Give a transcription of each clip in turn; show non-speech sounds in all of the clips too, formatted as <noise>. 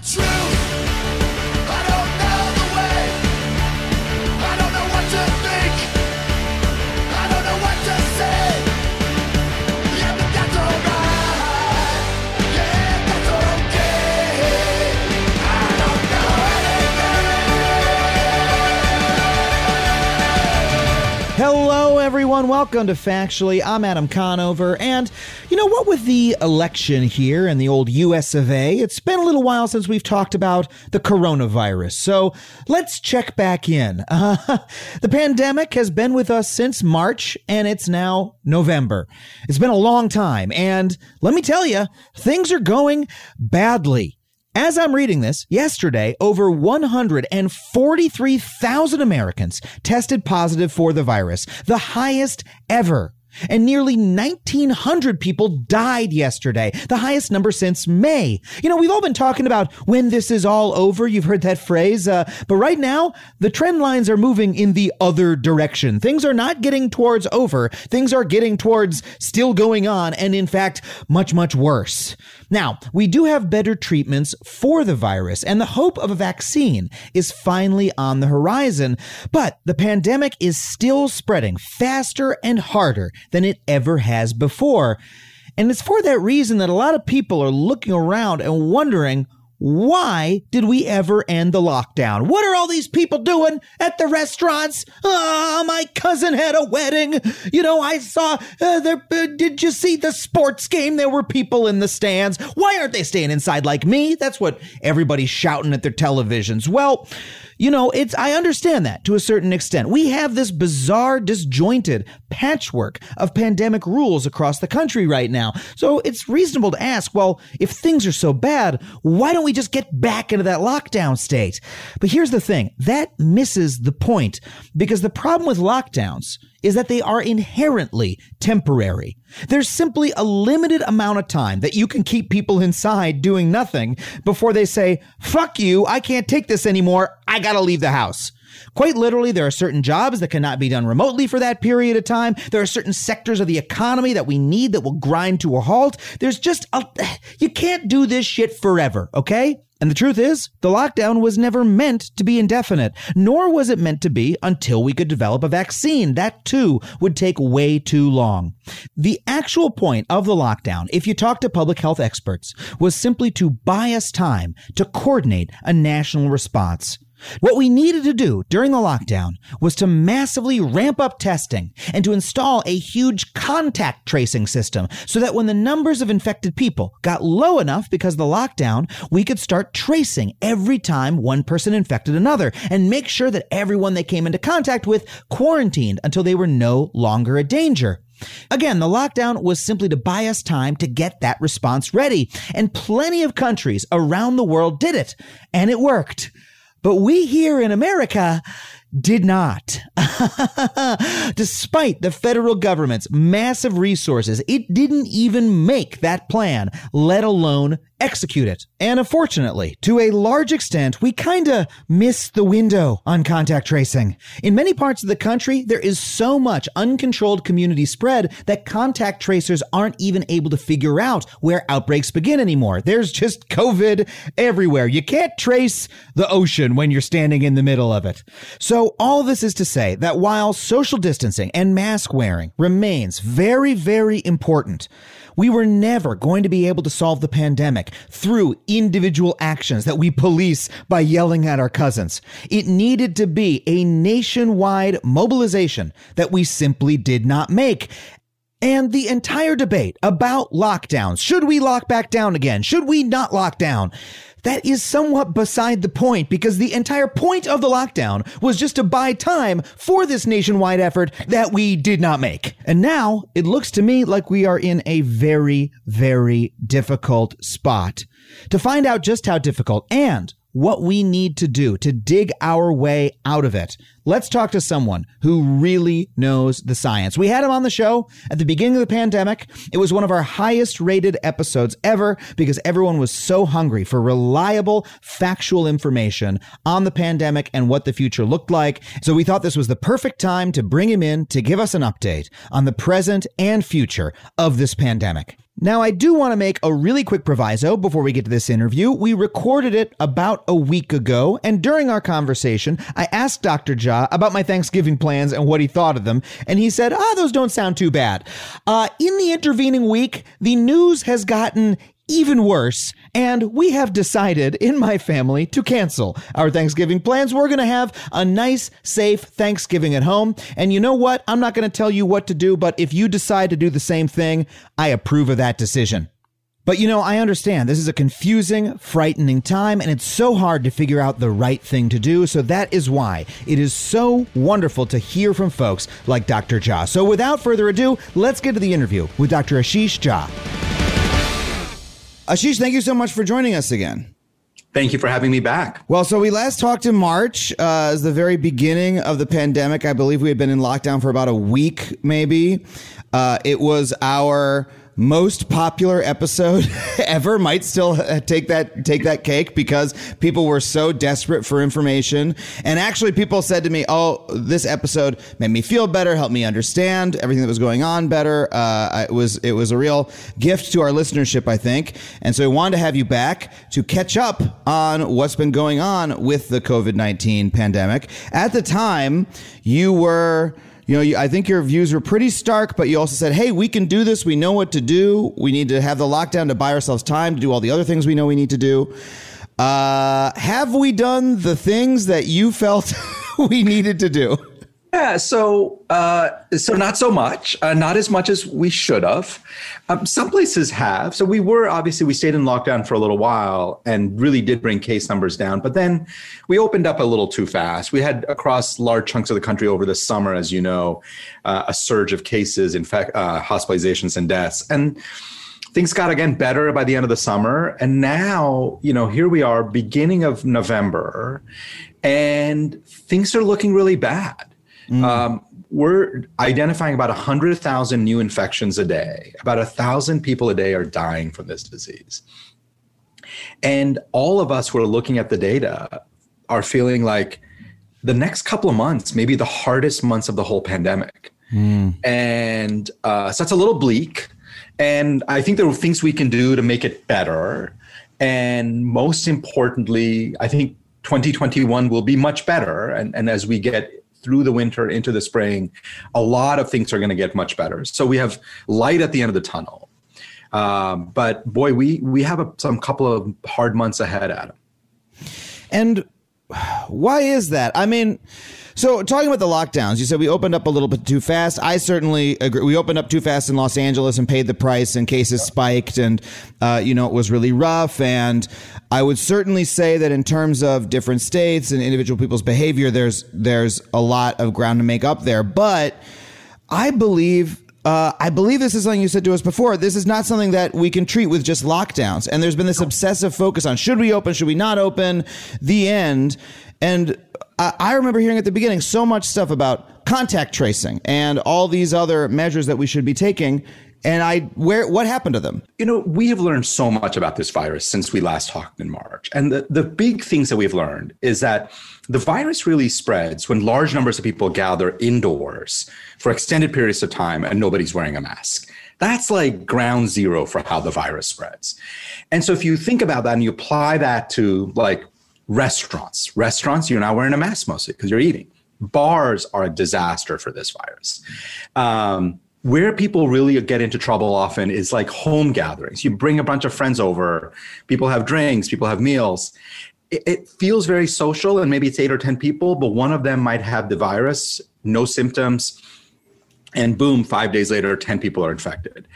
the everyone. Welcome to Factually. I'm Adam Conover. And you know what, with the election here in the old US of A, it's been a little while since we've talked about the coronavirus. So let's check back in. Uh, <laughs> the pandemic has been with us since March, and it's now November. It's been a long time. And let me tell you, things are going badly. As I'm reading this, yesterday, over 143,000 Americans tested positive for the virus, the highest ever. And nearly 1,900 people died yesterday, the highest number since May. You know, we've all been talking about when this is all over. You've heard that phrase. Uh, but right now, the trend lines are moving in the other direction. Things are not getting towards over. Things are getting towards still going on, and in fact, much, much worse. Now, we do have better treatments for the virus, and the hope of a vaccine is finally on the horizon. But the pandemic is still spreading faster and harder than it ever has before. And it's for that reason that a lot of people are looking around and wondering why did we ever end the lockdown? What are all these people doing at the restaurants? Ah, my cousin had a wedding. You know, I saw uh, there. Uh, did you see the sports game? There were people in the stands. Why aren't they staying inside like me? That's what everybody's shouting at their televisions. Well, you know, it's I understand that to a certain extent. We have this bizarre, disjointed patchwork of pandemic rules across the country right now. So it's reasonable to ask, well, if things are so bad, why don't we just get back into that lockdown state? But here's the thing, that misses the point because the problem with lockdowns is that they are inherently temporary. There's simply a limited amount of time that you can keep people inside doing nothing before they say, fuck you, I can't take this anymore, I gotta leave the house. Quite literally, there are certain jobs that cannot be done remotely for that period of time. There are certain sectors of the economy that we need that will grind to a halt. There's just a, you can't do this shit forever, okay? And the truth is, the lockdown was never meant to be indefinite, nor was it meant to be until we could develop a vaccine. That too would take way too long. The actual point of the lockdown, if you talk to public health experts, was simply to buy us time to coordinate a national response. What we needed to do during the lockdown was to massively ramp up testing and to install a huge contact tracing system so that when the numbers of infected people got low enough because of the lockdown, we could start tracing every time one person infected another and make sure that everyone they came into contact with quarantined until they were no longer a danger. Again, the lockdown was simply to buy us time to get that response ready, and plenty of countries around the world did it, and it worked. But we here in America did not. <laughs> Despite the federal government's massive resources, it didn't even make that plan, let alone execute it. And unfortunately, to a large extent, we kinda missed the window on contact tracing. In many parts of the country, there is so much uncontrolled community spread that contact tracers aren't even able to figure out where outbreaks begin anymore. There's just COVID everywhere. You can't trace the ocean when you're standing in the middle of it. So all this is to say that while social distancing and mask wearing remains very, very important, we were never going to be able to solve the pandemic through individual actions that we police by yelling at our cousins. It needed to be a nationwide mobilization that we simply did not make. And the entire debate about lockdowns should we lock back down again? Should we not lock down? That is somewhat beside the point because the entire point of the lockdown was just to buy time for this nationwide effort that we did not make. And now it looks to me like we are in a very, very difficult spot. To find out just how difficult and what we need to do to dig our way out of it. Let's talk to someone who really knows the science. We had him on the show at the beginning of the pandemic. It was one of our highest rated episodes ever because everyone was so hungry for reliable, factual information on the pandemic and what the future looked like. So we thought this was the perfect time to bring him in to give us an update on the present and future of this pandemic. Now, I do want to make a really quick proviso before we get to this interview. We recorded it about a week ago, and during our conversation, I asked Dr. Jha about my Thanksgiving plans and what he thought of them, and he said, ah, those don't sound too bad. Uh, in the intervening week, the news has gotten even worse, and we have decided in my family to cancel our Thanksgiving plans. We're going to have a nice, safe Thanksgiving at home. And you know what? I'm not going to tell you what to do, but if you decide to do the same thing, I approve of that decision. But you know, I understand this is a confusing, frightening time, and it's so hard to figure out the right thing to do. So that is why it is so wonderful to hear from folks like Dr. Jha. So without further ado, let's get to the interview with Dr. Ashish Jha. Ashish, thank you so much for joining us again. Thank you for having me back. Well, so we last talked in March uh, as the very beginning of the pandemic. I believe we had been in lockdown for about a week, maybe. Uh, it was our most popular episode <laughs> ever might still take that take that cake because people were so desperate for information. And actually people said to me oh this episode made me feel better helped me understand everything that was going on better. Uh, it was it was a real gift to our listenership i think. And so we wanted to have you back to catch up on what's been going on with the covid-19 pandemic. At the time you were you know, you, I think your views were pretty stark, but you also said, hey, we can do this. We know what to do. We need to have the lockdown to buy ourselves time to do all the other things we know we need to do. Uh, have we done the things that you felt <laughs> we needed to do? Yeah, so uh, so not so much, uh, not as much as we should have. Um, some places have. So we were obviously we stayed in lockdown for a little while and really did bring case numbers down. But then we opened up a little too fast. We had across large chunks of the country over the summer, as you know, uh, a surge of cases, in uh, hospitalizations and deaths, and things got again better by the end of the summer. And now, you know, here we are, beginning of November, and things are looking really bad. Mm. Um, we're identifying about 100,000 new infections a day. About a thousand people a day are dying from this disease. And all of us who are looking at the data are feeling like the next couple of months may be the hardest months of the whole pandemic. Mm. And uh, so it's a little bleak. And I think there are things we can do to make it better. And most importantly, I think 2021 will be much better. And, and as we get through the winter into the spring, a lot of things are going to get much better. So we have light at the end of the tunnel. Um, but boy, we we have a, some couple of hard months ahead, Adam. And why is that? I mean, so talking about the lockdowns, you said we opened up a little bit too fast. I certainly agree. We opened up too fast in Los Angeles and paid the price, and cases spiked, and uh, you know it was really rough. And I would certainly say that in terms of different states and individual people's behavior, there's there's a lot of ground to make up there. But I believe uh, I believe this is something you said to us before. This is not something that we can treat with just lockdowns. And there's been this obsessive focus on should we open, should we not open, the end. And I remember hearing at the beginning so much stuff about contact tracing and all these other measures that we should be taking. And I, where, what happened to them? You know, we have learned so much about this virus since we last talked in March. And the, the big things that we've learned is that the virus really spreads when large numbers of people gather indoors for extended periods of time and nobody's wearing a mask. That's like ground zero for how the virus spreads. And so if you think about that and you apply that to like Restaurants. Restaurants, you're not wearing a mask mostly because you're eating. Bars are a disaster for this virus. Um, where people really get into trouble often is like home gatherings. You bring a bunch of friends over, people have drinks, people have meals. It, it, feels very social, and maybe it's eight or 10 people, but one of them might have the virus, no symptoms, and boom, five days later, 10 people are infected.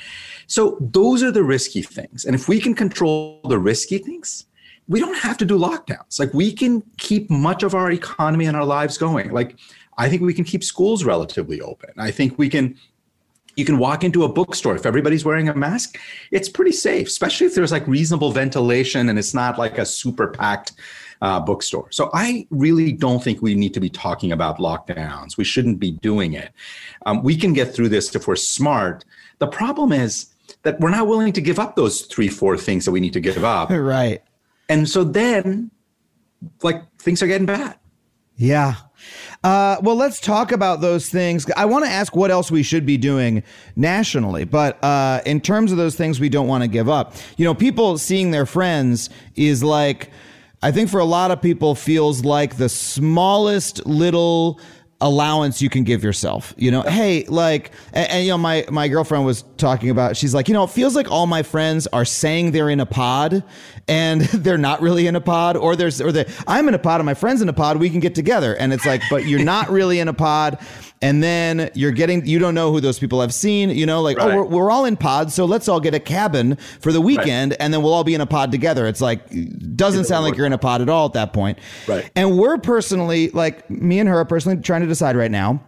So those are the risky things. And if we can control the risky things, we don't have to do lockdowns. Like we can keep much of our economy and our lives going. Like I think we can keep schools relatively open. I think we can you can walk into a bookstore. If everybody's wearing a mask it's pretty safe especially if there's like reasonable ventilation and it's not like a super packed uh, bookstore. So i really don't think we need to be talking about lockdowns. We shouldn't be doing it. Um, we can get through this if we're smart. The problem is that we're not willing to give up those three four things that we need to give up. <laughs> Right. And so then, like, things are getting bad. Yeah. Uh, well, let's talk about those things. I want to ask what else we should be doing nationally, but uh, in terms of those things we don't want to give up, you know, people seeing their friends is like, I think for a lot of people feels like the smallest little allowance you can give yourself. You know, hey, like, and, and, you know, my my girlfriend was talking about. She's like, you know, it feels like all my friends are saying they're in a pod, and <laughs> they're not really in a pod, or there's or the I'm in a pod and my friend's in a pod. We can get together, and it's like, but you're not really in a pod. And then you're getting, you don't know who those people have seen, you know, like, Right. oh, we're, we're all in pods, so let's all get a cabin for the weekend, and then we'll all be in a pod together. It's like, doesn't sound like you're in a pod at all at that point. Right. And we're personally, like, me and her are personally trying to decide right now.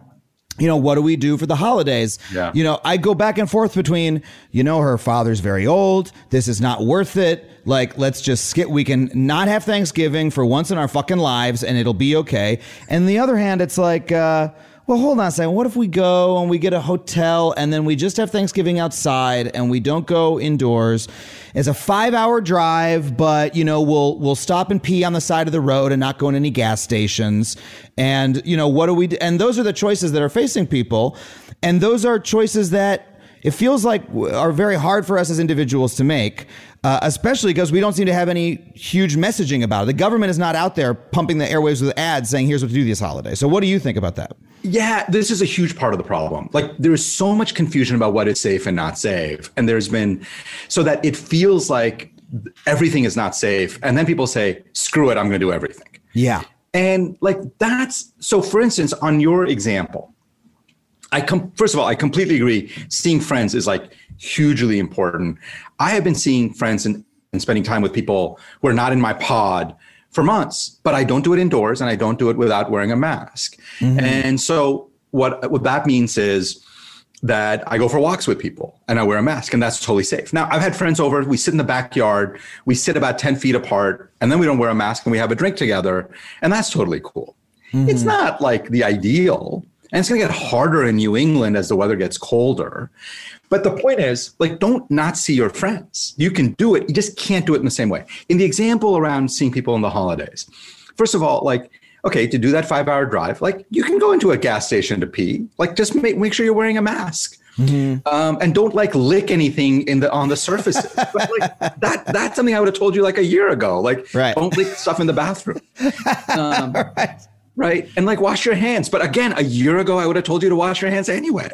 You know, what do we do for the holidays? Yeah. You know, I go back and forth between, you know, her father's very old. This is not worth it. Like, let's just skip. We can not have Thanksgiving for once in our fucking lives and it'll be okay. And the other hand, it's like, uh, well, hold on a second. What if we go and we get a hotel and then we just have Thanksgiving outside and we don't go indoors? It's a five hour drive, but you know, we'll we'll stop and pee on the side of the road and not go in any gas stations. And you know, what do we do? And those are the choices that are facing people. And those are choices that it feels like are very hard for us as individuals to make, uh, especially because we don't seem to have any huge messaging about it. The government is not out there pumping the airwaves with ads saying, here's what to do this holiday. So, what do you think about that? Yeah, this is a huge part of the problem. Like there is so much confusion about what is safe and not safe. And there's been so that it feels like everything is not safe. And then people say, screw it, I'm going to do everything. Yeah. And like that's so for instance, on your example, I come first of all, I completely agree. Seeing friends is like hugely important. I have been seeing friends and, and spending time with people who are not in my pod for months, but I don't do it indoors and I don't do it without wearing a mask. Mm-hmm. And so what what that means is that I go for walks with people and I wear a mask, and that's totally safe. Now, I've had friends over, we sit in the backyard, we sit about 10 feet apart, and then we don't wear a mask and we have a drink together, and that's totally cool. Mm-hmm. It's not like the ideal, and it's gonna get harder in New England as the weather gets colder. But the point is, like, don't not see your friends. You can do it, you just can't do it in the same way. In the example around seeing people in the holidays, first of all, like, okay, to do that five hour drive, like you can go into a gas station to pee. Like just make, make sure you're wearing a mask. Um, and don't like lick anything in the on the surfaces. <laughs> but like that that's something I would have told you like a year ago. Like Right. don't lick stuff in the bathroom. <laughs> Um, right. And like wash your hands. But again, a year ago I would have told you to wash your hands anyway.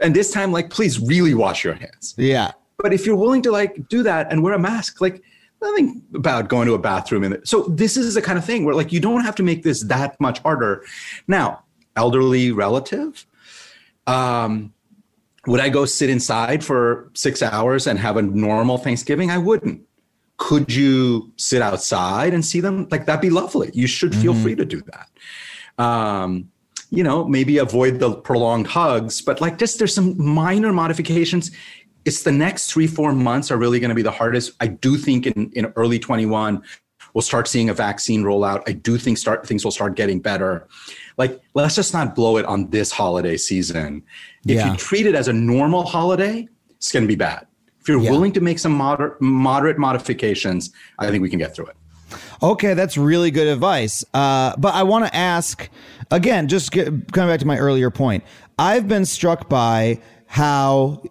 And this time, like, please really wash your hands. Yeah. But if you're willing to like do that and wear a mask, like nothing about going to a bathroom in. So this is the kind of thing where like you don't have to make this that much harder. Now, elderly relative, um, would I go sit inside for six hours and have a normal Thanksgiving? I wouldn't. Could you sit outside and see them? Like that'd be lovely. You should feel free to do that. Um, you know, maybe avoid the prolonged hugs, but like just there's some minor modifications. It's the next three, four months are really going to be the hardest. I do think in, in early 21, we'll start seeing a vaccine rollout. I do think start things will start getting better. Like, let's just not blow it on this holiday season. If Yeah. you treat it as a normal holiday, it's going to be bad. If you're Yeah. willing to make some moder- moderate modifications, I think we can get through it. Okay, that's really good advice. Uh, but I want to ask again, just get, coming back to my earlier point. I've been struck by how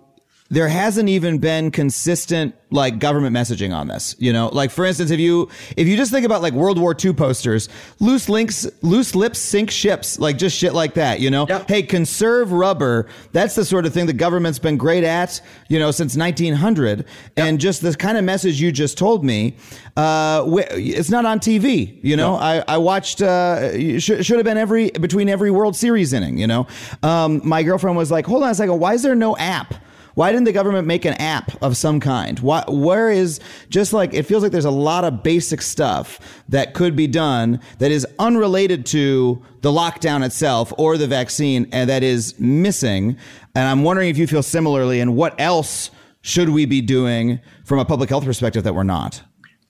there hasn't even been consistent like government messaging on this. You know, like for instance, if you if you just think about like World War II posters, loose links, loose lips sink ships, like just shit like that. You know, Yep. hey, conserve rubber. That's the sort of thing the government's been great at. You know, since 1900, and just this kind of message you just told me, uh, it's not on TV. You know, No. I I watched. Uh, should should have been every between every World Series inning. You know, um, my girlfriend was like, hold on a second, why is there no app? Why didn't the government make an app of some kind? Why, where is just like it feels like there's a lot of basic stuff that could be done that is unrelated to the lockdown itself or the vaccine and that is missing. And I'm wondering if you feel similarly and what else should we be doing from a public health perspective that we're not?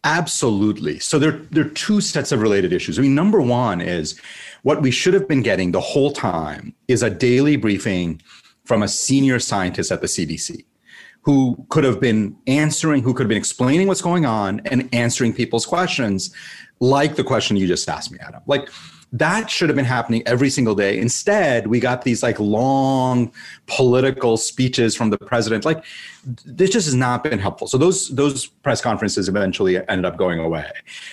Absolutely. So there, there are two sets of related issues. I mean, number one is what we should have been getting the whole time is a daily briefing from a senior scientist at the CDC who could have been answering, who could have been explaining what's going on and answering people's questions, like the question you just asked me, Adam. Like, that should have been happening every single day. Instead, we got these like long political speeches from the president. Like this just has not been helpful. So those those press conferences eventually ended up going away.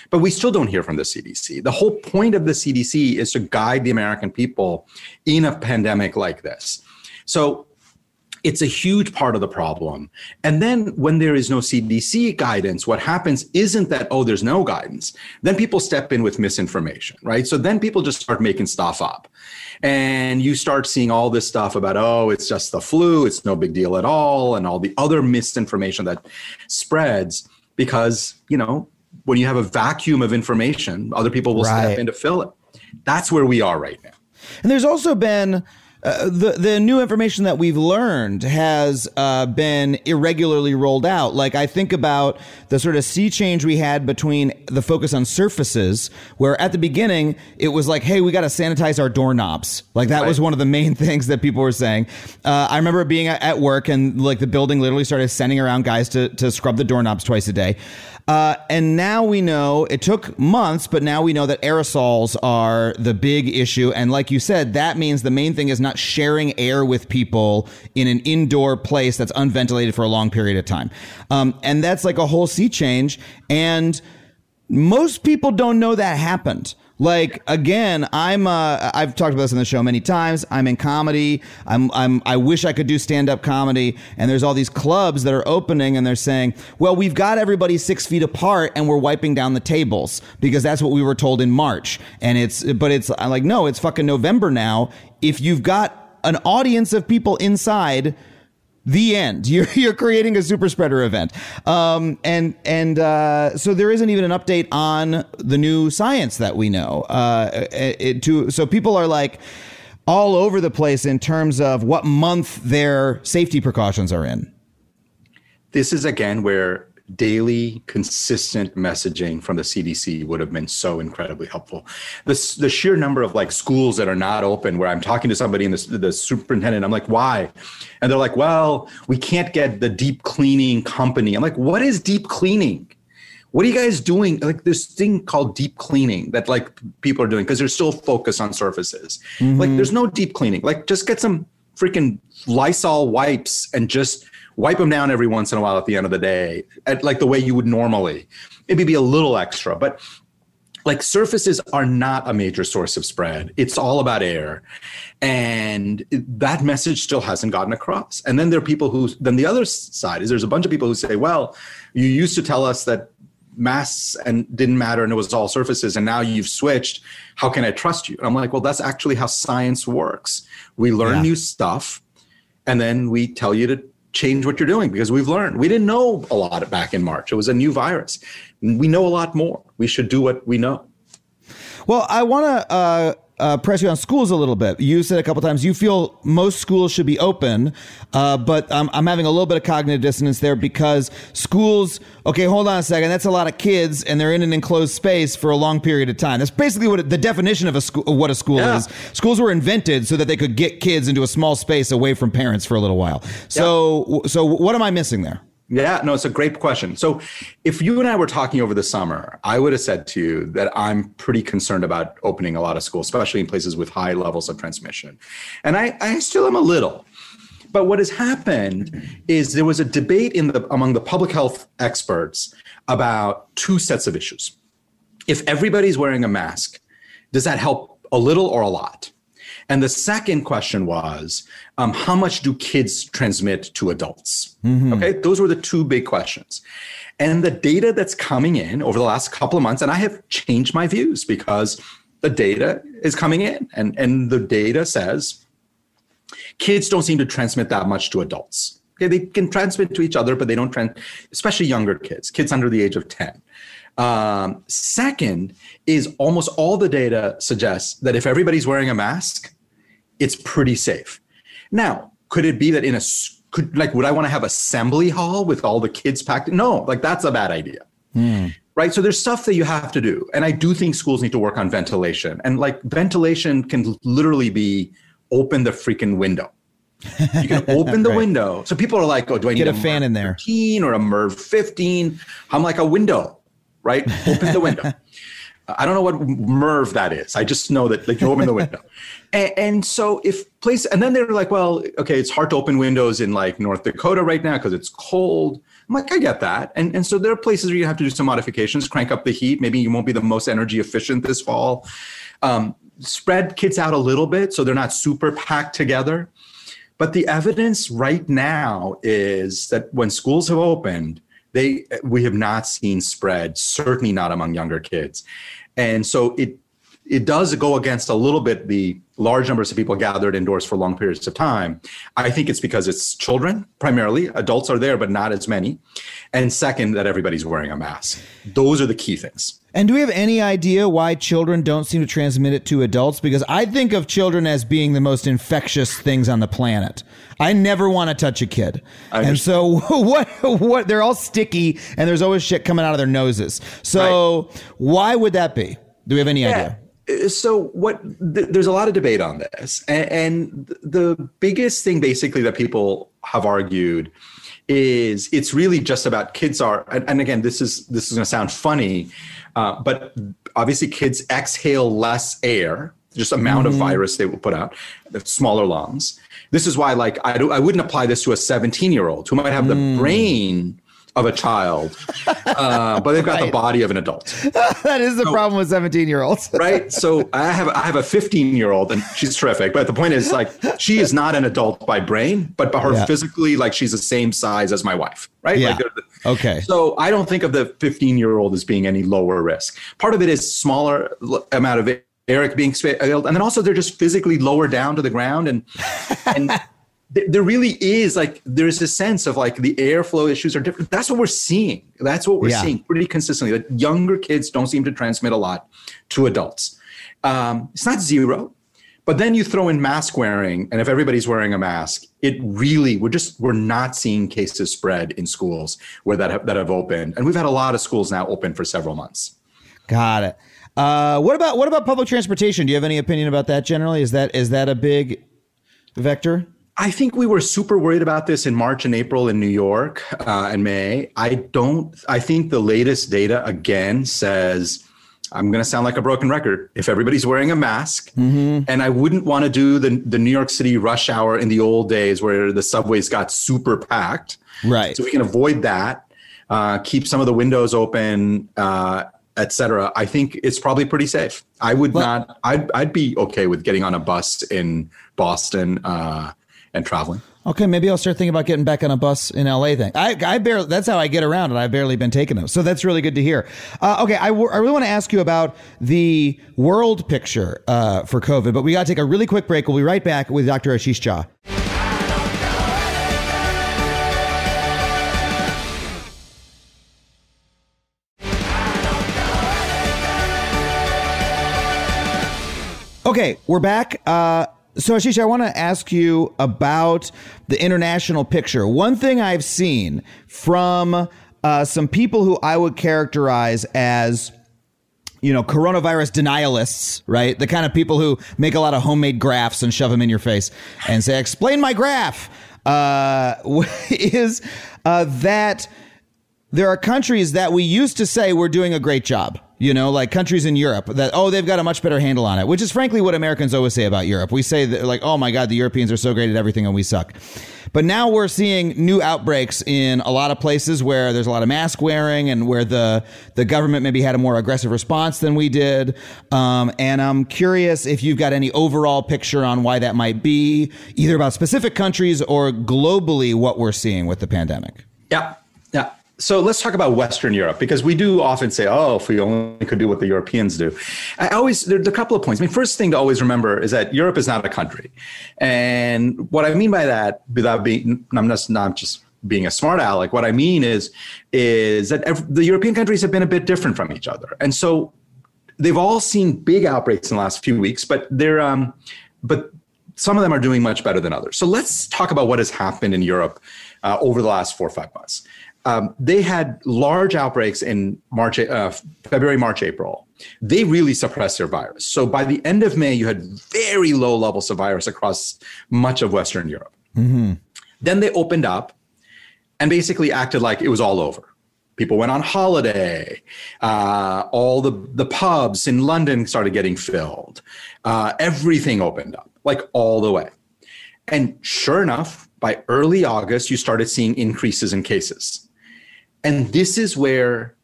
But we still don't hear from the CDC. The whole point of the CDC is to guide the American people in a pandemic like this. So it's a huge part of the problem. And then when there is no CDC guidance, what happens isn't that, oh, there's no guidance. Then people step in with misinformation, right? So then people just start making stuff up. And you start seeing all this stuff about, oh, it's just the flu, it's no big deal at all, and all the other misinformation that spreads because, you know, when you have a vacuum of information, other people will Right. step in to fill it. That's where we are right now. And there's also been uh, the the new information that we've learned has uh, been irregularly rolled out. Like I think about the sort of sea change we had between the focus on surfaces, where at the beginning it was like, "Hey, we got to sanitize our doorknobs." Like that was one of the main <laughs> things that people were saying. Uh, I remember being at, at work and like the building literally started sending around guys to to scrub the doorknobs twice a day. Uh, and now we know it took months, but now we know that aerosols are the big issue. And like you said, that means the main thing is not sharing air with people in an indoor place that's unventilated for a long period of time. Um, and that's like a whole sea change. And most people don't know that happened. Like again, I'm uh, I've talked about this on the show many times. I'm in comedy. I'm I'm I wish I could do stand up comedy. And there's all these clubs that are opening, and they're saying, well, we've got everybody six feet apart, and we're wiping down the tables because that's what we were told in March. And it's but it's I'm like no, it's fucking November now. If you've got an audience of people inside the end. <laughs> You're you're creating a super spreader event, um, and and uh, so there isn't even an update on the new science that we know. Uh, it, to so people are like all over the place in terms of what month their safety precautions are in. this is again where daily consistent messaging from the CDC would have been so incredibly helpful. The, the sheer number of like schools that are not open where I'm talking to somebody and the, the superintendent, I'm like, why? And they're like, well, we can't get the deep cleaning company. I'm like, what is deep cleaning? What are you guys doing? Like this thing called deep cleaning that like people are doing because they're still focused on surfaces. Like mm-hmm. there's no deep cleaning. Like just get some freaking Lysol wipes and just wipe them down every once in a while at the end of the day, at like the way you would normally. Maybe be a little extra, but like surfaces are not a major source of spread. It's all about air. And that message still hasn't gotten across. And then there are people who, then the other side is there's a bunch of people who say, well, you used to tell us that masks and didn't matter and it was all surfaces and now you've switched how can i trust you and i'm like well that's actually how science works we learn Yeah. new stuff and then we tell you to change what you're doing because we've learned. We didn't know a lot back in march. It was a new virus. We know a lot more. We should do what we know. Well, I want to uh, uh, press you on schools a little bit. You said a couple times you feel most schools should be open, uh, but um, I'm having a little bit of cognitive dissonance there because schools. Okay, hold on a second. That's a lot of kids, and they're in an enclosed space for a long period of time. That's basically what it- the definition of a school, what a school Yeah. is. Schools were invented so that they could get kids into a small space away from parents for a little while. So, so what am I missing there? Yeah, no, it's a great question. So, if you and I were talking over the summer, I would have said to you that I'm pretty concerned about opening a lot of schools, especially in places with high levels of transmission. And I, I still am a little. But what has happened is there was a debate in the among the public health experts about two sets of issues. If everybody's wearing a mask, does that help a little or a lot? And the second question was, um, how much do kids transmit to adults? Okay, those were the two big questions. And the data that's coming in over the last couple of months, and I have changed my views because the data is coming in, and, and the data says kids don't seem to transmit that much to adults. Okay, they can transmit to each other, but they don't trans, especially younger kids, kids under the age of 10. Um, second is almost all the data suggests that if everybody's wearing a mask, it's pretty safe. Now, could it be that in a could like would I want to have assembly hall with all the kids packed? in? No, like that's a bad idea. Hmm. Right. So there's stuff that you have to do. And I do think schools need to work on ventilation. And like ventilation can literally be open the freaking window. You can <laughs> open the Right. window. So people are like, oh, do I Get need a fan MERV in there. 15 or a MERV 15? I'm like a window, right? Open the window. <laughs> I don't know what MERV that is. I just know that like you open the window. <laughs> And, and so if place, and then they're like, well, okay, it's hard to open windows in like North Dakota right now because it's cold. I'm like, I get that. And, and so there are places where you have to do some modifications, crank up the heat. Maybe you won't be the most energy efficient this fall. Um, spread kids out a little bit so they're not super packed together. But the evidence right now is that when schools have opened, they we have not seen spread, certainly not among younger kids. And so it it does go against a little bit the large numbers of people gathered indoors for long periods of time. I think it's because it's children primarily. Adults are there, but not as many. And second, that everybody's wearing a mask. Those are the key things. And do we have any idea why children don't seem to transmit it to adults? Because I think of children as being the most infectious things on the planet. I never want to touch a kid. And so <laughs> what what they're all sticky and there's always shit coming out of their noses. So right. why would that be? Do we have any yeah. idea? Uh, so what th- there's a lot of debate on this and, and, the biggest thing basically that people have argued is it's really just about kids are and, and again this is this is going to sound funny uh, but obviously kids exhale less air just amount mm-hmm. of virus they will put out the smaller lungs this is why like I, do, I wouldn't apply this to a 17 year old who might have mm. the brain of a child, uh, <laughs> but they've got right. the body of an adult. <laughs> that is the so, problem with 17 year olds. <laughs> right. So I have, I have a 15 year old and she's terrific. But the point is like, she is not an adult by brain, but by her yeah. physically, like she's the same size as my wife. Right. Yeah. Like okay. So I don't think of the 15 year old as being any lower risk. Part of it is smaller amount of Eric being and then also they're just physically lower down to the ground and <laughs> and there really is like there's a sense of like the airflow issues are different. That's what we're seeing. That's what we're yeah. seeing pretty consistently. That younger kids don't seem to transmit a lot to adults. Um, it's not zero, but then you throw in mask wearing, and if everybody's wearing a mask, it really we're just we're not seeing cases spread in schools where that have, that have opened, and we've had a lot of schools now open for several months. Got it. Uh, what about what about public transportation? Do you have any opinion about that? Generally, is that is that a big vector? I think we were super worried about this in March and April in New York uh, and May. I don't. I think the latest data again says. I'm going to sound like a broken record. If everybody's wearing a mask, mm-hmm. and I wouldn't want to do the the New York City rush hour in the old days where the subways got super packed. Right. So we can avoid that. Uh, keep some of the windows open. Uh, etc. I think it's probably pretty safe. I would well, not. I'd I'd be okay with getting on a bus in Boston uh, and traveling. Okay, maybe I'll start thinking about getting back on a bus in LA. thing. I, I barely that's how I get around, and I've barely been taking them. So that's really good to hear. Uh, okay, I, w- I really want to ask you about the world picture uh, for COVID, but we got to take a really quick break. We'll be right back with Dr. Ashish Jha. Okay, we're back. Uh, so, Ashish, I want to ask you about the international picture. One thing I've seen from uh, some people who I would characterize as you know, coronavirus denialists, right? The kind of people who make a lot of homemade graphs and shove them in your face and say, explain my graph, uh, <laughs> is uh, that there are countries that we used to say were doing a great job you know, like countries in Europe that, oh, they've got a much better handle on it, which is frankly what Americans always say about Europe. We say that, like, oh my God, the Europeans are so great at everything and we suck. But now we're seeing new outbreaks in a lot of places where there's a lot of mask wearing and where the, the government maybe had a more aggressive response than we did. Um, and I'm curious if you've got any overall picture on why that might be, either about specific countries or globally what we're seeing with the pandemic. Yeah. Yeah so let's talk about Western Europe because we do often say, "Oh, if we only could do what the Europeans do." I always there's a couple of points. I mean, first thing to always remember is that Europe is not a country, and what I mean by that, without being, I'm just not just being a smart aleck. What I mean is, is that the European countries have been a bit different from each other, and so they've all seen big outbreaks in the last few weeks, but they're um, but some of them are doing much better than others. So let's talk about what has happened in Europe uh, over the last four or five months um, they had large outbreaks in March, uh, February, March, April. They really suppressed their virus. So by the end of May, you had very low levels of virus across much of Western Europe. Mm-hmm. Then they opened up and basically acted like it was all over. people went on holiday. Uh, all the, the pubs in London started getting filled. Uh, everything opened up, like all the way. And sure enough, by early August, you started seeing increases in cases. And this is where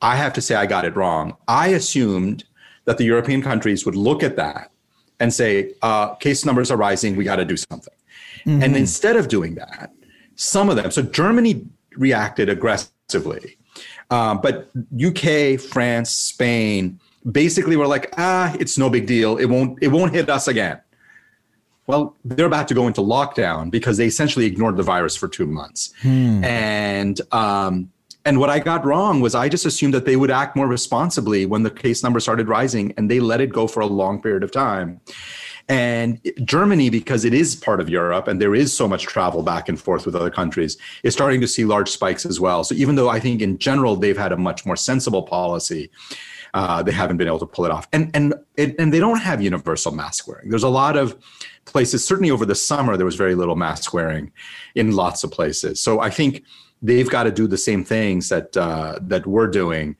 I have to say I got it wrong. I assumed that the European countries would look at that and say, uh, case numbers are rising, we got to do something. Mm-hmm. And instead of doing that, some of them, so Germany reacted aggressively, uh, but UK, France, Spain basically were like, ah, it's no big deal. It won't, it won't hit us again. Well, they're about to go into lockdown because they essentially ignored the virus for two months. Hmm. And um, and what I got wrong was I just assumed that they would act more responsibly when the case number started rising, and they let it go for a long period of time. And Germany, because it is part of Europe and there is so much travel back and forth with other countries, is starting to see large spikes as well. So even though I think in general they've had a much more sensible policy, uh, they haven't been able to pull it off. And and it, and they don't have universal mask wearing. There's a lot of places. Certainly over the summer, there was very little mask wearing in lots of places. So I think they've got to do the same things that uh, that we're doing.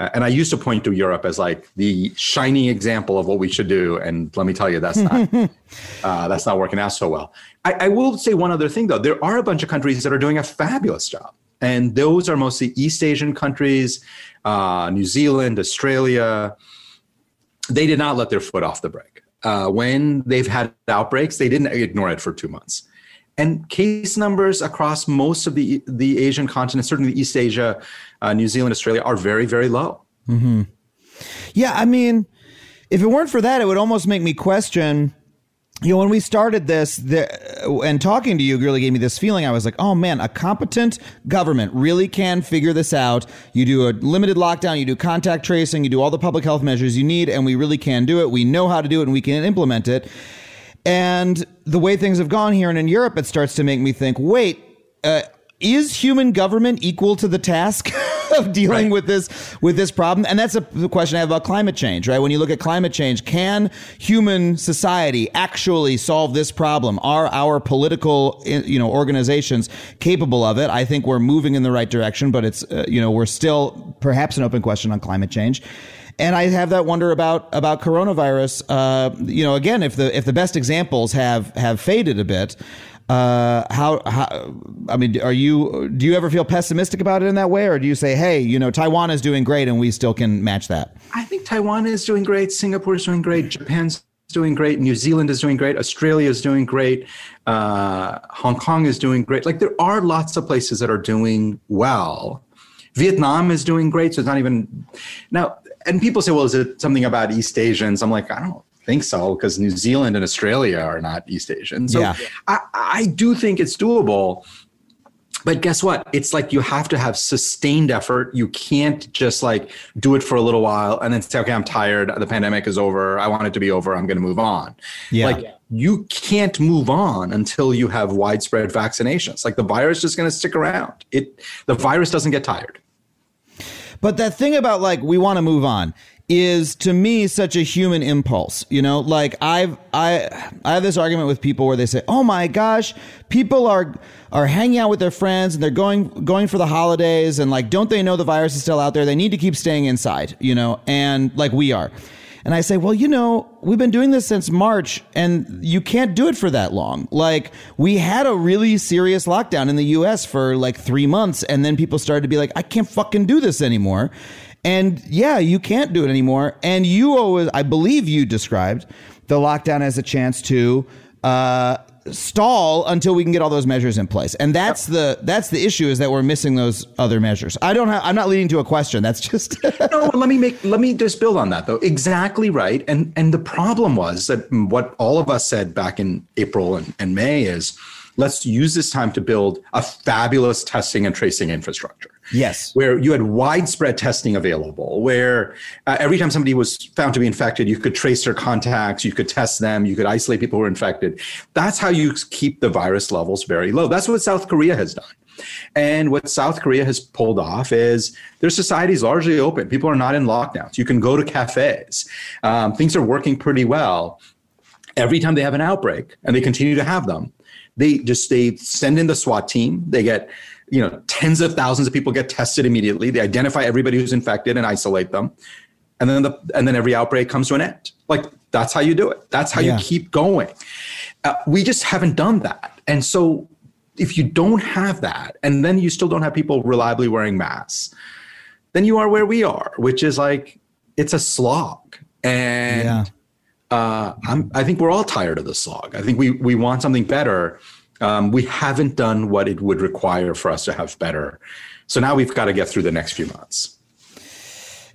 Uh, and I used to point to Europe as like the shining example of what we should do, and let me tell you, that's not <laughs> uh, that's not working out so well. I, I will say one other thing though: there are a bunch of countries that are doing a fabulous job, and those are mostly East Asian countries, uh, New Zealand, Australia. They did not let their foot off the brake. Uh, when they've had outbreaks, they didn't ignore it for two months and case numbers across most of the the Asian continent, certainly East Asia, uh, New Zealand, Australia, are very very low. Mm-hmm. Yeah, I mean, if it weren't for that, it would almost make me question. You know, when we started this, the, and talking to you really gave me this feeling. I was like, oh man, a competent government really can figure this out. You do a limited lockdown, you do contact tracing, you do all the public health measures you need, and we really can do it. We know how to do it and we can implement it. And the way things have gone here and in Europe, it starts to make me think wait, uh, is human government equal to the task <laughs> of dealing right. with this with this problem? And that's a question i have about climate change right? When you look at climate change can human society actually solve this problem? Are our political you know organizations capable of it? I think we're moving in the right direction but it's uh, you know we're still perhaps an open question on climate change and I have that wonder about about coronavirus. Uh, you know, again, if the if the best examples have have faded a bit, uh, how, how, I mean, are you, do you ever feel pessimistic about it in that way? Or do you say, hey, you know, Taiwan is doing great and we still can match that? I think Taiwan is doing great. Singapore is doing great. Japan's doing great. New Zealand is doing great. Australia is doing great. Uh, Hong Kong is doing great. Like there are lots of places that are doing well. Vietnam is doing great. So it's not even now and people say, well, is it something about East Asians? I'm like, I don't think so because New Zealand and Australia are not East Asian. So yeah. I, I do think it's doable. But guess what? It's like you have to have sustained effort. You can't just like do it for a little while and then say, okay, I'm tired. The pandemic is over. I want it to be over. I'm going to move on. Yeah. Like you can't move on until you have widespread vaccinations. Like the virus is just going to stick around. It the virus doesn't get tired. But that thing about like we want to move on is to me such a human impulse. You know, like I've I I have this argument with people where they say, "Oh my gosh, people are are hanging out with their friends and they're going going for the holidays and like don't they know the virus is still out there? They need to keep staying inside." You know, and like we are. And I say, well, you know, we've been doing this since March and you can't do it for that long. Like, we had a really serious lockdown in the US for like three months. And then people started to be like, I can't fucking do this anymore. And yeah, you can't do it anymore. And you always, I believe you described the lockdown as a chance to, uh, stall until we can get all those measures in place. And that's the that's the issue is that we're missing those other measures. I don't have I'm not leading to a question. That's just <laughs> No, let me make let me just build on that though. Exactly right. And and the problem was that what all of us said back in April and, and May is let's use this time to build a fabulous testing and tracing infrastructure. Yes. Where you had widespread testing available, where uh, every time somebody was found to be infected, you could trace their contacts, you could test them, you could isolate people who were infected. That's how you keep the virus levels very low. That's what South Korea has done. And what South Korea has pulled off is their society is largely open. People are not in lockdowns. You can go to cafes. Um, things are working pretty well. Every time they have an outbreak, and they continue to have them, they just they send in the SWAT team. They get you know, tens of thousands of people get tested immediately. They identify everybody who's infected and isolate them. And then the and then every outbreak comes to an end. Like that's how you do it. That's how Yeah. you keep going. Uh, we just haven't done that. And so if you don't have that, and then you still don't have people reliably wearing masks, then you are where we are, which is like it's a slog. And Yeah. uh, I'm, I think we're all tired of the slog. I think we we want something better. Um, we haven't done what it would require for us to have better. So now we've got to get through the next few months.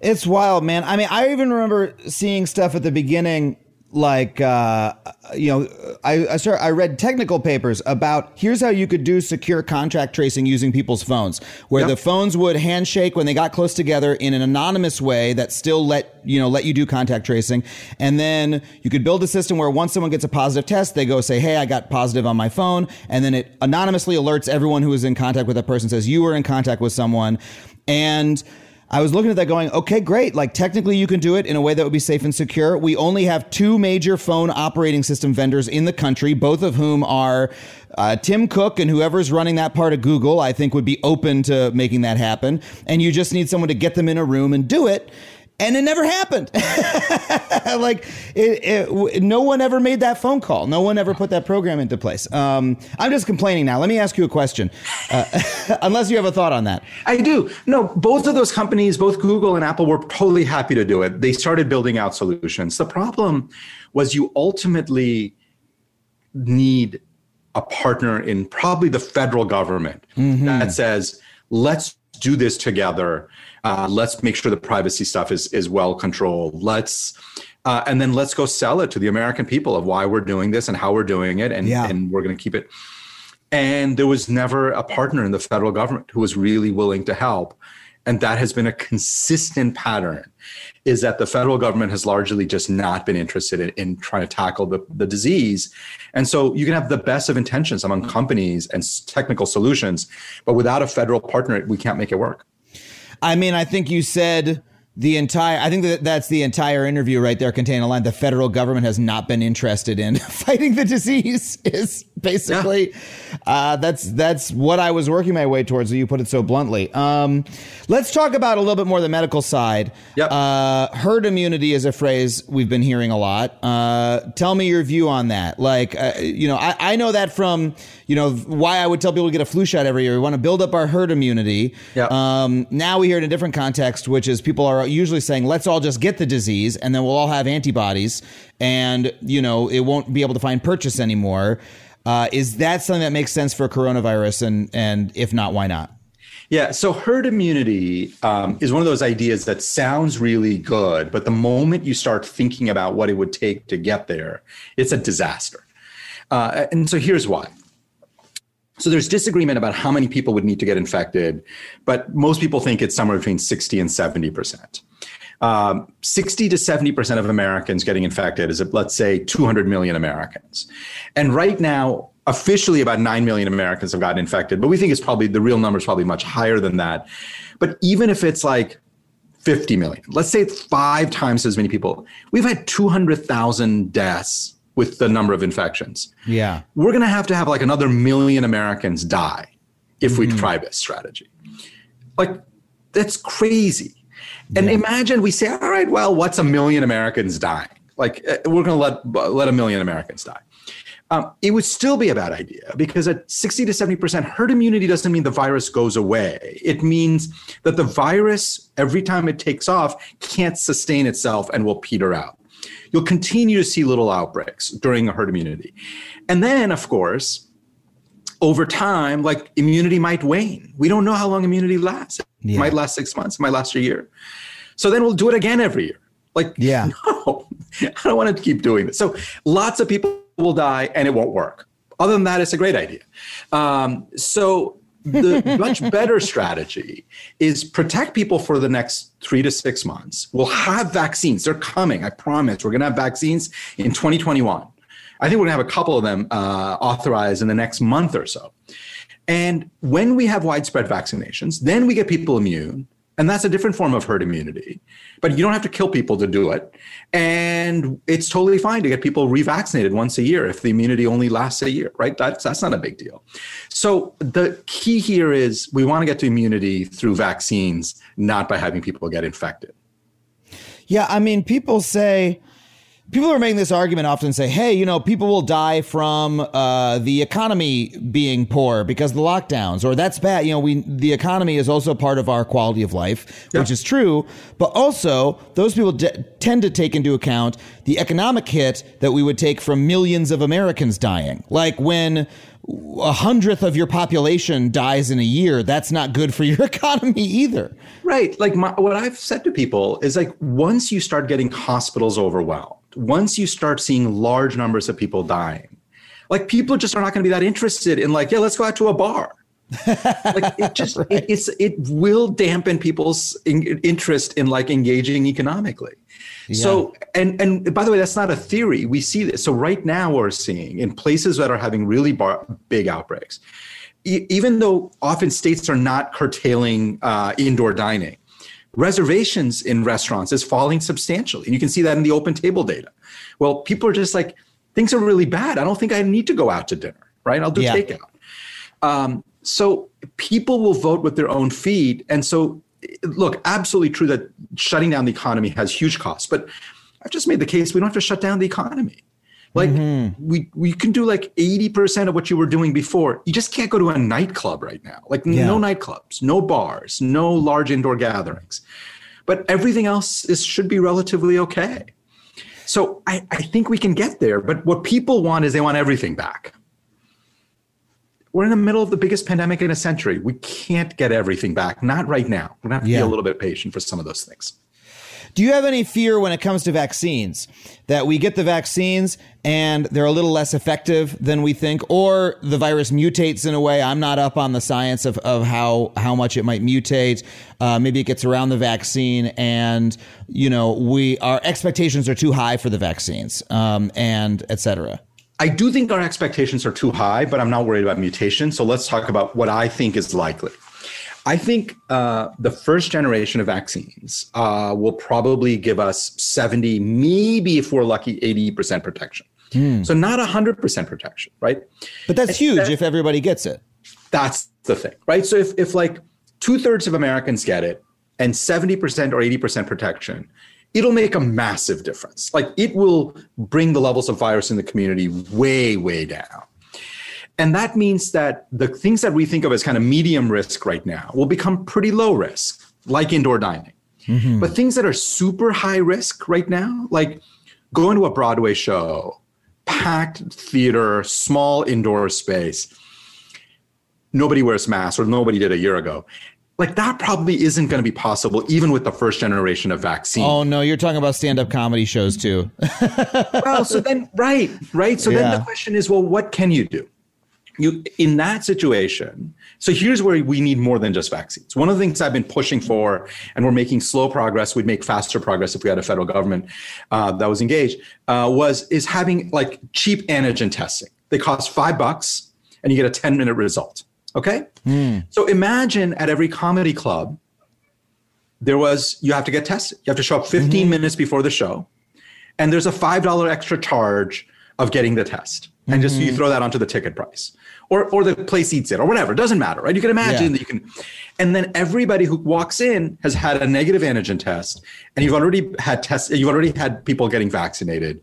It's wild, man. I mean, I even remember seeing stuff at the beginning, like uh, you know, I I, start, I read technical papers about here's how you could do secure contact tracing using people's phones, where Yep. the phones would handshake when they got close together in an anonymous way that still let you know let you do contact tracing, and then you could build a system where once someone gets a positive test, they go say, hey, I got positive on my phone, and then it anonymously alerts everyone who is in contact with that person, says you were in contact with someone, and I was looking at that going, okay, great. Like technically you can do it in a way that would be safe and secure. We only have two major phone operating system vendors in the country, both of whom are uh, Tim Cook and whoever's running that part of Google, I think would be open to making that happen. And you just need someone to get them in a room and do it. And it never happened. <laughs> like it, it, no one ever made that phone call. No one ever put that program into place. Um, I'm just complaining now. Let me ask you a question, uh, <laughs> unless you have a thought on that. I do. No, both of those companies, both Google and Apple, were totally happy to do it. They started building out solutions. The problem was you ultimately need a partner in probably the federal government that says, let's do this together. Uh, let's make sure the privacy stuff is, is well controlled. Let's, uh, and then let's go sell it to the American people of why we're doing this and how we're doing it. And, Yeah. and we're going to keep it. And there was never a partner in the federal government who was really willing to help. And that has been a consistent pattern is that the federal government has largely just not been interested in, in trying to tackle the, the disease. And so you can have the best of intentions among companies and technical solutions, but without a federal partner, we can't make it work. I mean, I think you said the entire. I think that that's the entire interview right there containing a line. The federal government has not been interested in <laughs> fighting the disease. Is basically uh, that's that's what I was working my way towards. You put it so bluntly. Um, let's talk about a little bit more the medical side. Yep. Uh, herd immunity is a phrase we've been hearing a lot. Uh, tell me your view on that. Like, uh, you know, I, I know that from you know why I would tell people to get a flu shot every year. We want to build up our herd immunity. Yep. Um, now we hear it in a different context, which is people are usually saying, let's all just get the disease and then we'll all have antibodies and, you know, it won't be able to find purchase anymore. Uh, is that something that makes sense for coronavirus? And, and if not, why not? Yeah, so herd immunity um, is one of those ideas that sounds really good, but the moment you start thinking about what it would take to get there, it's a disaster. Uh, and so here's why. So there's disagreement about how many people would need to get infected, but most people think it's somewhere between 60 and 70 percent. Um, 60 to 70 percent of Americans getting infected is, let's say, 200 million Americans. And right now, officially about 9 million Americans have gotten infected, but we think it's probably the real number is probably much higher than that. But even if it's like 50 million, let's say five times as many people, we've had 200,000 deaths with the number of infections Yeah. we're going to have to have like another million Americans die if we try this strategy. Like, that's crazy. And imagine we say, all right, well, what's a million Americans dying? Like, uh, we're going to let, let a million Americans die. Um, it would still be a bad idea because at 60 to 70% herd immunity doesn't mean the virus goes away. It means that the virus, every time it takes off, can't sustain itself and will peter out you'll continue to see little outbreaks during herd immunity. And then, of course, over time, like immunity might wane. We don't know how long immunity lasts. It Yeah. might last six months, it might last a year. So then we'll do it again every year. Like, Yeah. <laughs> no, I don't want to keep doing this. So lots of people will die and it won't work. Other than that, it's a great idea. Um, so the much better strategy is protect people for the next three to six months. We'll have vaccines. They're coming. I promise. We're going to have vaccines in 2021. I think we're going to have a couple of them uh, authorized in the next month or so. And when we have widespread vaccinations, then we get people immune. And that's a different form of herd immunity. But you don't have to kill people to do it. And it's totally fine to get people revaccinated once a year if the immunity only lasts a year, right? That's that's not a big deal. So the key here is we want to get to immunity through vaccines, not by having people get infected. Yeah, I mean, people say people are making this argument often say, hey, you know, people will die from uh, the economy being poor because of the lockdowns, or that's bad. You know, we the economy is also part of our quality of life, Yeah. which is true. But also, those people de- tend to take into account the economic hit that we would take from millions of Americans dying. Like when a hundredth of your population dies in a year, that's not good for your <laughs> economy either. Right. Like my, what I've said to people is like once you start getting hospitals overwhelmed, once you start seeing large numbers of people dying, like people just are not going to be that interested in like, yeah, let's go out to a bar. <laughs> like it just it, it's it will dampen people's in, interest in like engaging economically. So and and by the way, that's not a theory. We see this. So right now we're seeing in places that are having really bar, big outbreaks, e- even though often states are not curtailing uh, indoor dining, reservations in restaurants is falling substantially. And you can see that in the OpenTable data. Well, people are just like, things are really bad. I don't think I need to go out to dinner, right? I'll do Yeah. takeout. Um, so people will vote with their own feet. And so, look, absolutely true that shutting down the economy has huge costs. But I've just made the case we don't have to shut down the economy. Like mm-hmm. we we can do like 80% of what you were doing before. You just can't go to a nightclub right now. Like Yeah. no nightclubs, no bars, no large indoor gatherings. But everything else is should be relatively okay. So I, I think we can get there. But what people want is they want everything back. We're in the middle of the biggest pandemic in a century. We can't get everything back. Not right now. We're gonna have to Yeah. be a little bit patient for some of those things. Do you have any fear when it comes to vaccines that we get the vaccines and they're a little less effective than we think, or the virus mutates in a way? I'm not up on the science of, of how how much it might mutate. Uh, maybe it gets around the vaccine, and you know we our expectations are too high for the vaccines, um, and et cetera. I do think our expectations are too high, but I'm not worried about mutation. So let's talk about what I think is likely. I think uh, the first generation of vaccines uh, will probably give us 70, maybe if we're lucky, 80% protection. So not 100% protection, right? But that's huge if everybody gets it. That's the thing, right? So if, if like two thirds of Americans get it and 70% or 80% protection, it'll make a massive difference. Like it will bring the levels of virus in the community way, way down. And that means that the things that we think of as kind of medium risk right now will become pretty low risk, like indoor dining. Mm-hmm. But things that are super high risk right now, like going to a Broadway show, packed theater, small indoor space, nobody wears masks or nobody did a year ago. Like that probably isn't going to be possible even with the first generation of vaccine. Oh no, you're talking about stand-up comedy shows too. <laughs> well, so then right, right. So then the question is, well, what can you do? You in that situation. So here's where we need more than just vaccines. One of the things I've been pushing for, and we're making slow progress. We'd make faster progress if we had a federal government uh, that was engaged. Uh, was is having like cheap antigen testing. They cost five bucks, and you get a ten minute result. Okay. So imagine at every comedy club, there was you have to get tested. You have to show up 15 minutes before the show and there's a five dollar extra charge of getting the test, and just you throw that onto the ticket price, or or the place eats it, or whatever. It doesn't matter, right? You can imagine Yeah. that you can, and then everybody who walks in has had a negative antigen test, and you've already had tests. You've already had people getting vaccinated.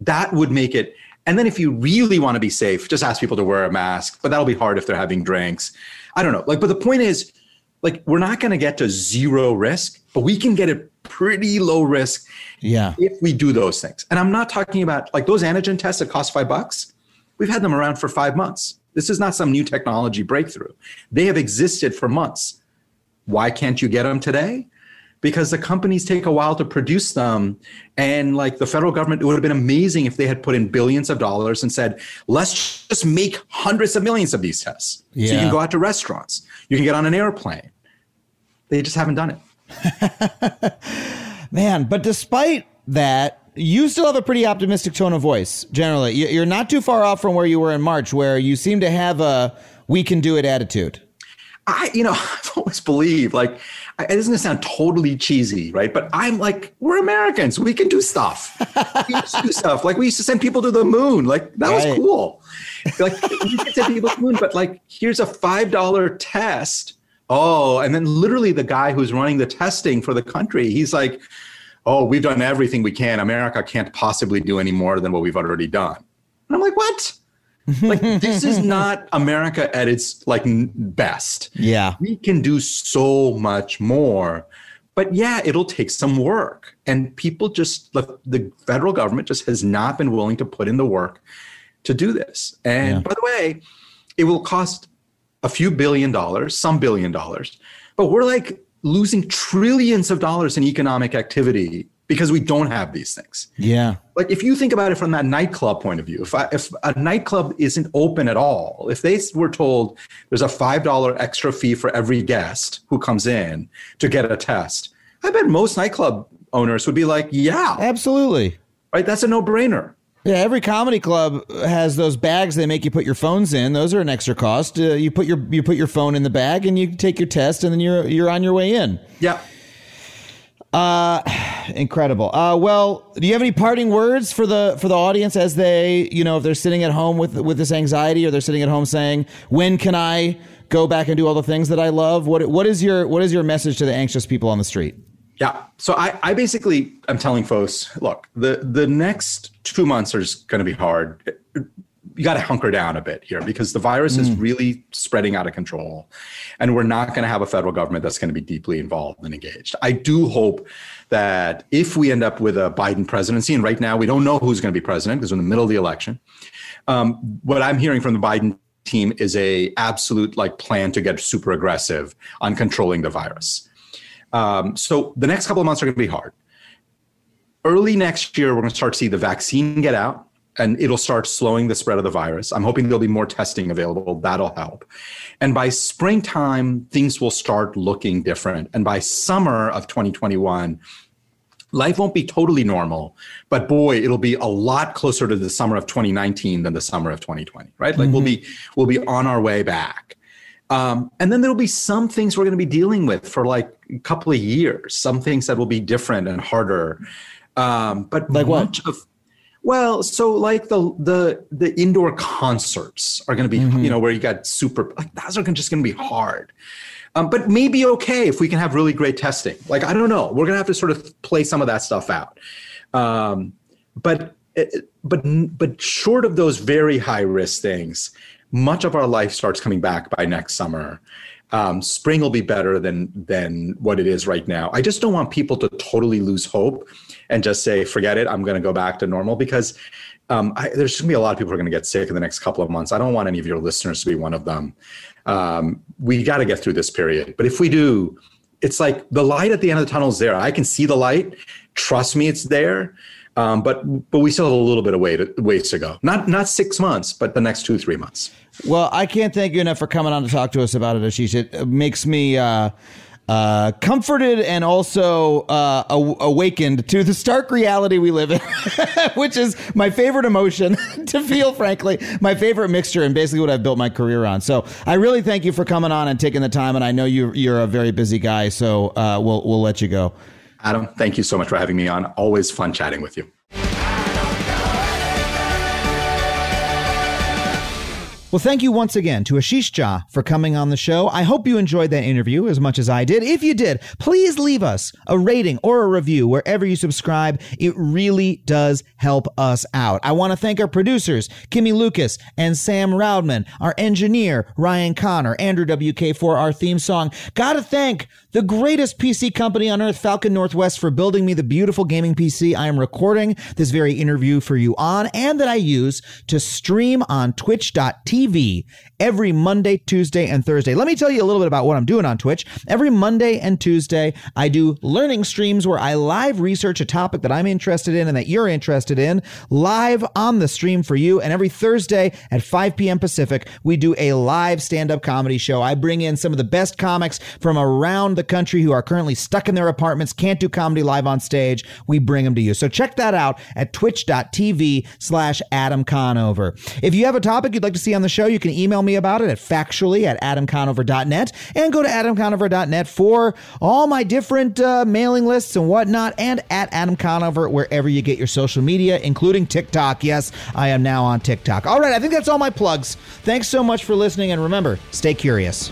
That would make it. And then if you really want to be safe, just ask people to wear a mask, but that'll be hard if they're having drinks. I don't know. Like, but the point is, like, we're not going to get to zero risk, but we can get it pretty low risk Yeah. if we do those things. And I'm not talking about like those antigen tests that cost five bucks. We've had them around for five months. This is not some new technology breakthrough. They have existed for months. Why can't you get them today? Because the companies take a while to produce them. And like the federal government, it would have been amazing if they had put in billions of dollars and said, let's just make hundreds of millions of these tests. Yeah. So you can go out to restaurants, you can get on an airplane. They just haven't done it. <laughs> Man, but despite that, you still have a pretty optimistic tone of voice. Generally, You- you're not too far off from where you were in March, where you seem to have a "we can do it" attitude. I, you know, <laughs> I've always believed like it doesn't gonna sound totally cheesy, right? But I'm like, we're Americans. We can do stuff. <laughs> we used to do stuff. Like we used to send people to the moon. Like that Right. was cool. Like we can send people to the moon, but like here's a five dollar test. Oh, and then literally the guy who's running the testing for the country, he's like, "Oh, we've done everything we can. America can't possibly do any more than what we've already done." And I'm like, "What?" <laughs> like this is not America at its like best Yeah. we can do so much more but yeah it'll take some work and people just the, the federal government just has not been willing to put in the work to do this and Yeah. by the way it will cost a few billion dollars some billion dollars but we're like losing trillions of dollars in economic activity because we don't have these things Yeah. like if you think about it from that nightclub point of view if I, if a nightclub isn't open at all if they were told there's a five dollar extra fee for every guest who comes in to get a test i bet most nightclub owners would be like yeah Absolutely. right that's a no-brainer Yeah, every comedy club has those bags they make you put your phones in. Those are an extra cost. Uh, you put your you put your phone in the bag and you take your test and then you're you're on your way in. yeah <sighs> Incredible. Uh, well, do you have any parting words for the for the audience as they, you know, if they're sitting at home with with this anxiety or they're sitting at home saying, "When can I go back and do all the things that I love?" What what is your what is your message to the anxious people on the street? Yeah. So I, I basically I'm telling folks, look, the the next two months are going to be hard. You got to hunker down a bit here because the virus is really spreading out of control, and we're not going to have a federal government that's going to be deeply involved and engaged. I do hope that if we end up with a Biden presidency, and right now we don't know who's going to be president because we're in the middle of the election. Um, what I'm hearing from the Biden team is a absolute like plan to get super aggressive on controlling the virus. Um, so the next couple of months are going to be hard. Early next year, we're going to start to see the vaccine get out and it'll start slowing the spread of the virus. I'm hoping there'll be more testing available. That'll help. And by springtime, things will start looking different. And by summer of 2021, life won't be totally normal, but boy, it'll be a lot closer to the summer of 2019 than the summer of 2020, right? Like we'll be we'll be on our way back. Um, and then there'll be some things we're going to be dealing with for like couple of years. Some things that will be different and harder. Um, but Like what? of well, so like the the the indoor concerts are going to be, you know, where you got super like those are just going to be hard. Um, but maybe okay if we can have really great testing. Like I don't know, we're going to have to sort of play some of that stuff out. Um, but but but short of those very high risk things, much of our life starts coming back by next summer. Um, spring will be better than than what it is right now. I just don't want people to totally lose hope and just say, "Forget it, I'm going to go back to normal." Because um, I, there's going to be a lot of people who are going to get sick in the next couple of months. I don't want any of your listeners to be one of them. Um, we got to get through this period, but if we do, it's like the light at the end of the tunnel is there. I can see the light. Trust me, it's there. Um, but but we still have a little bit of way to, ways to go. Not not six months, but the next two three months. Well, I can't thank you enough for coming on to talk to us about it, Ashish. It makes me uh, uh, comforted and also uh, aw- awakened to the stark reality we live in, <laughs> which is my favorite emotion <laughs> to feel, frankly, my favorite mixture and basically what I've built my career on. So I really thank you for coming on and taking the time. And I know you, you're a very busy guy, so uh, we'll, we'll let you go. Adam, thank you so much for having me on. Always fun chatting with you. Well, thank you once again to Ashish Jha for coming on the show. I hope you enjoyed that interview as much as I did. If you did, please leave us a rating or a review wherever you subscribe. It really does help us out. I want to thank our producers, Kimmy Lucas and Sam Roudman, our engineer, Ryan Connor, Andrew WK for our theme song. Gotta thank the greatest PC company on earth, Falcon Northwest, for building me the beautiful gaming PC I am recording this very interview for you on and that I use to stream on twitch.tv every Monday, Tuesday, and Thursday. Let me tell you a little bit about what I'm doing on Twitch. Every Monday and Tuesday, I do learning streams where I live research a topic that I'm interested in and that you're interested in live on the stream for you. And every Thursday at 5 p.m. Pacific, we do a live stand up comedy show. I bring in some of the best comics from around the country who are currently stuck in their apartments, can't do comedy live on stage, we bring them to you. So check that out at twitch.tv slash Adam Conover. If you have a topic you'd like to see on the show, you can email me about it at factually at adamconover.net and go to adamconover.net for all my different uh, mailing lists and whatnot and at adamconover wherever you get your social media, including TikTok. Yes, I am now on TikTok. All right, I think that's all my plugs. Thanks so much for listening and remember, stay curious.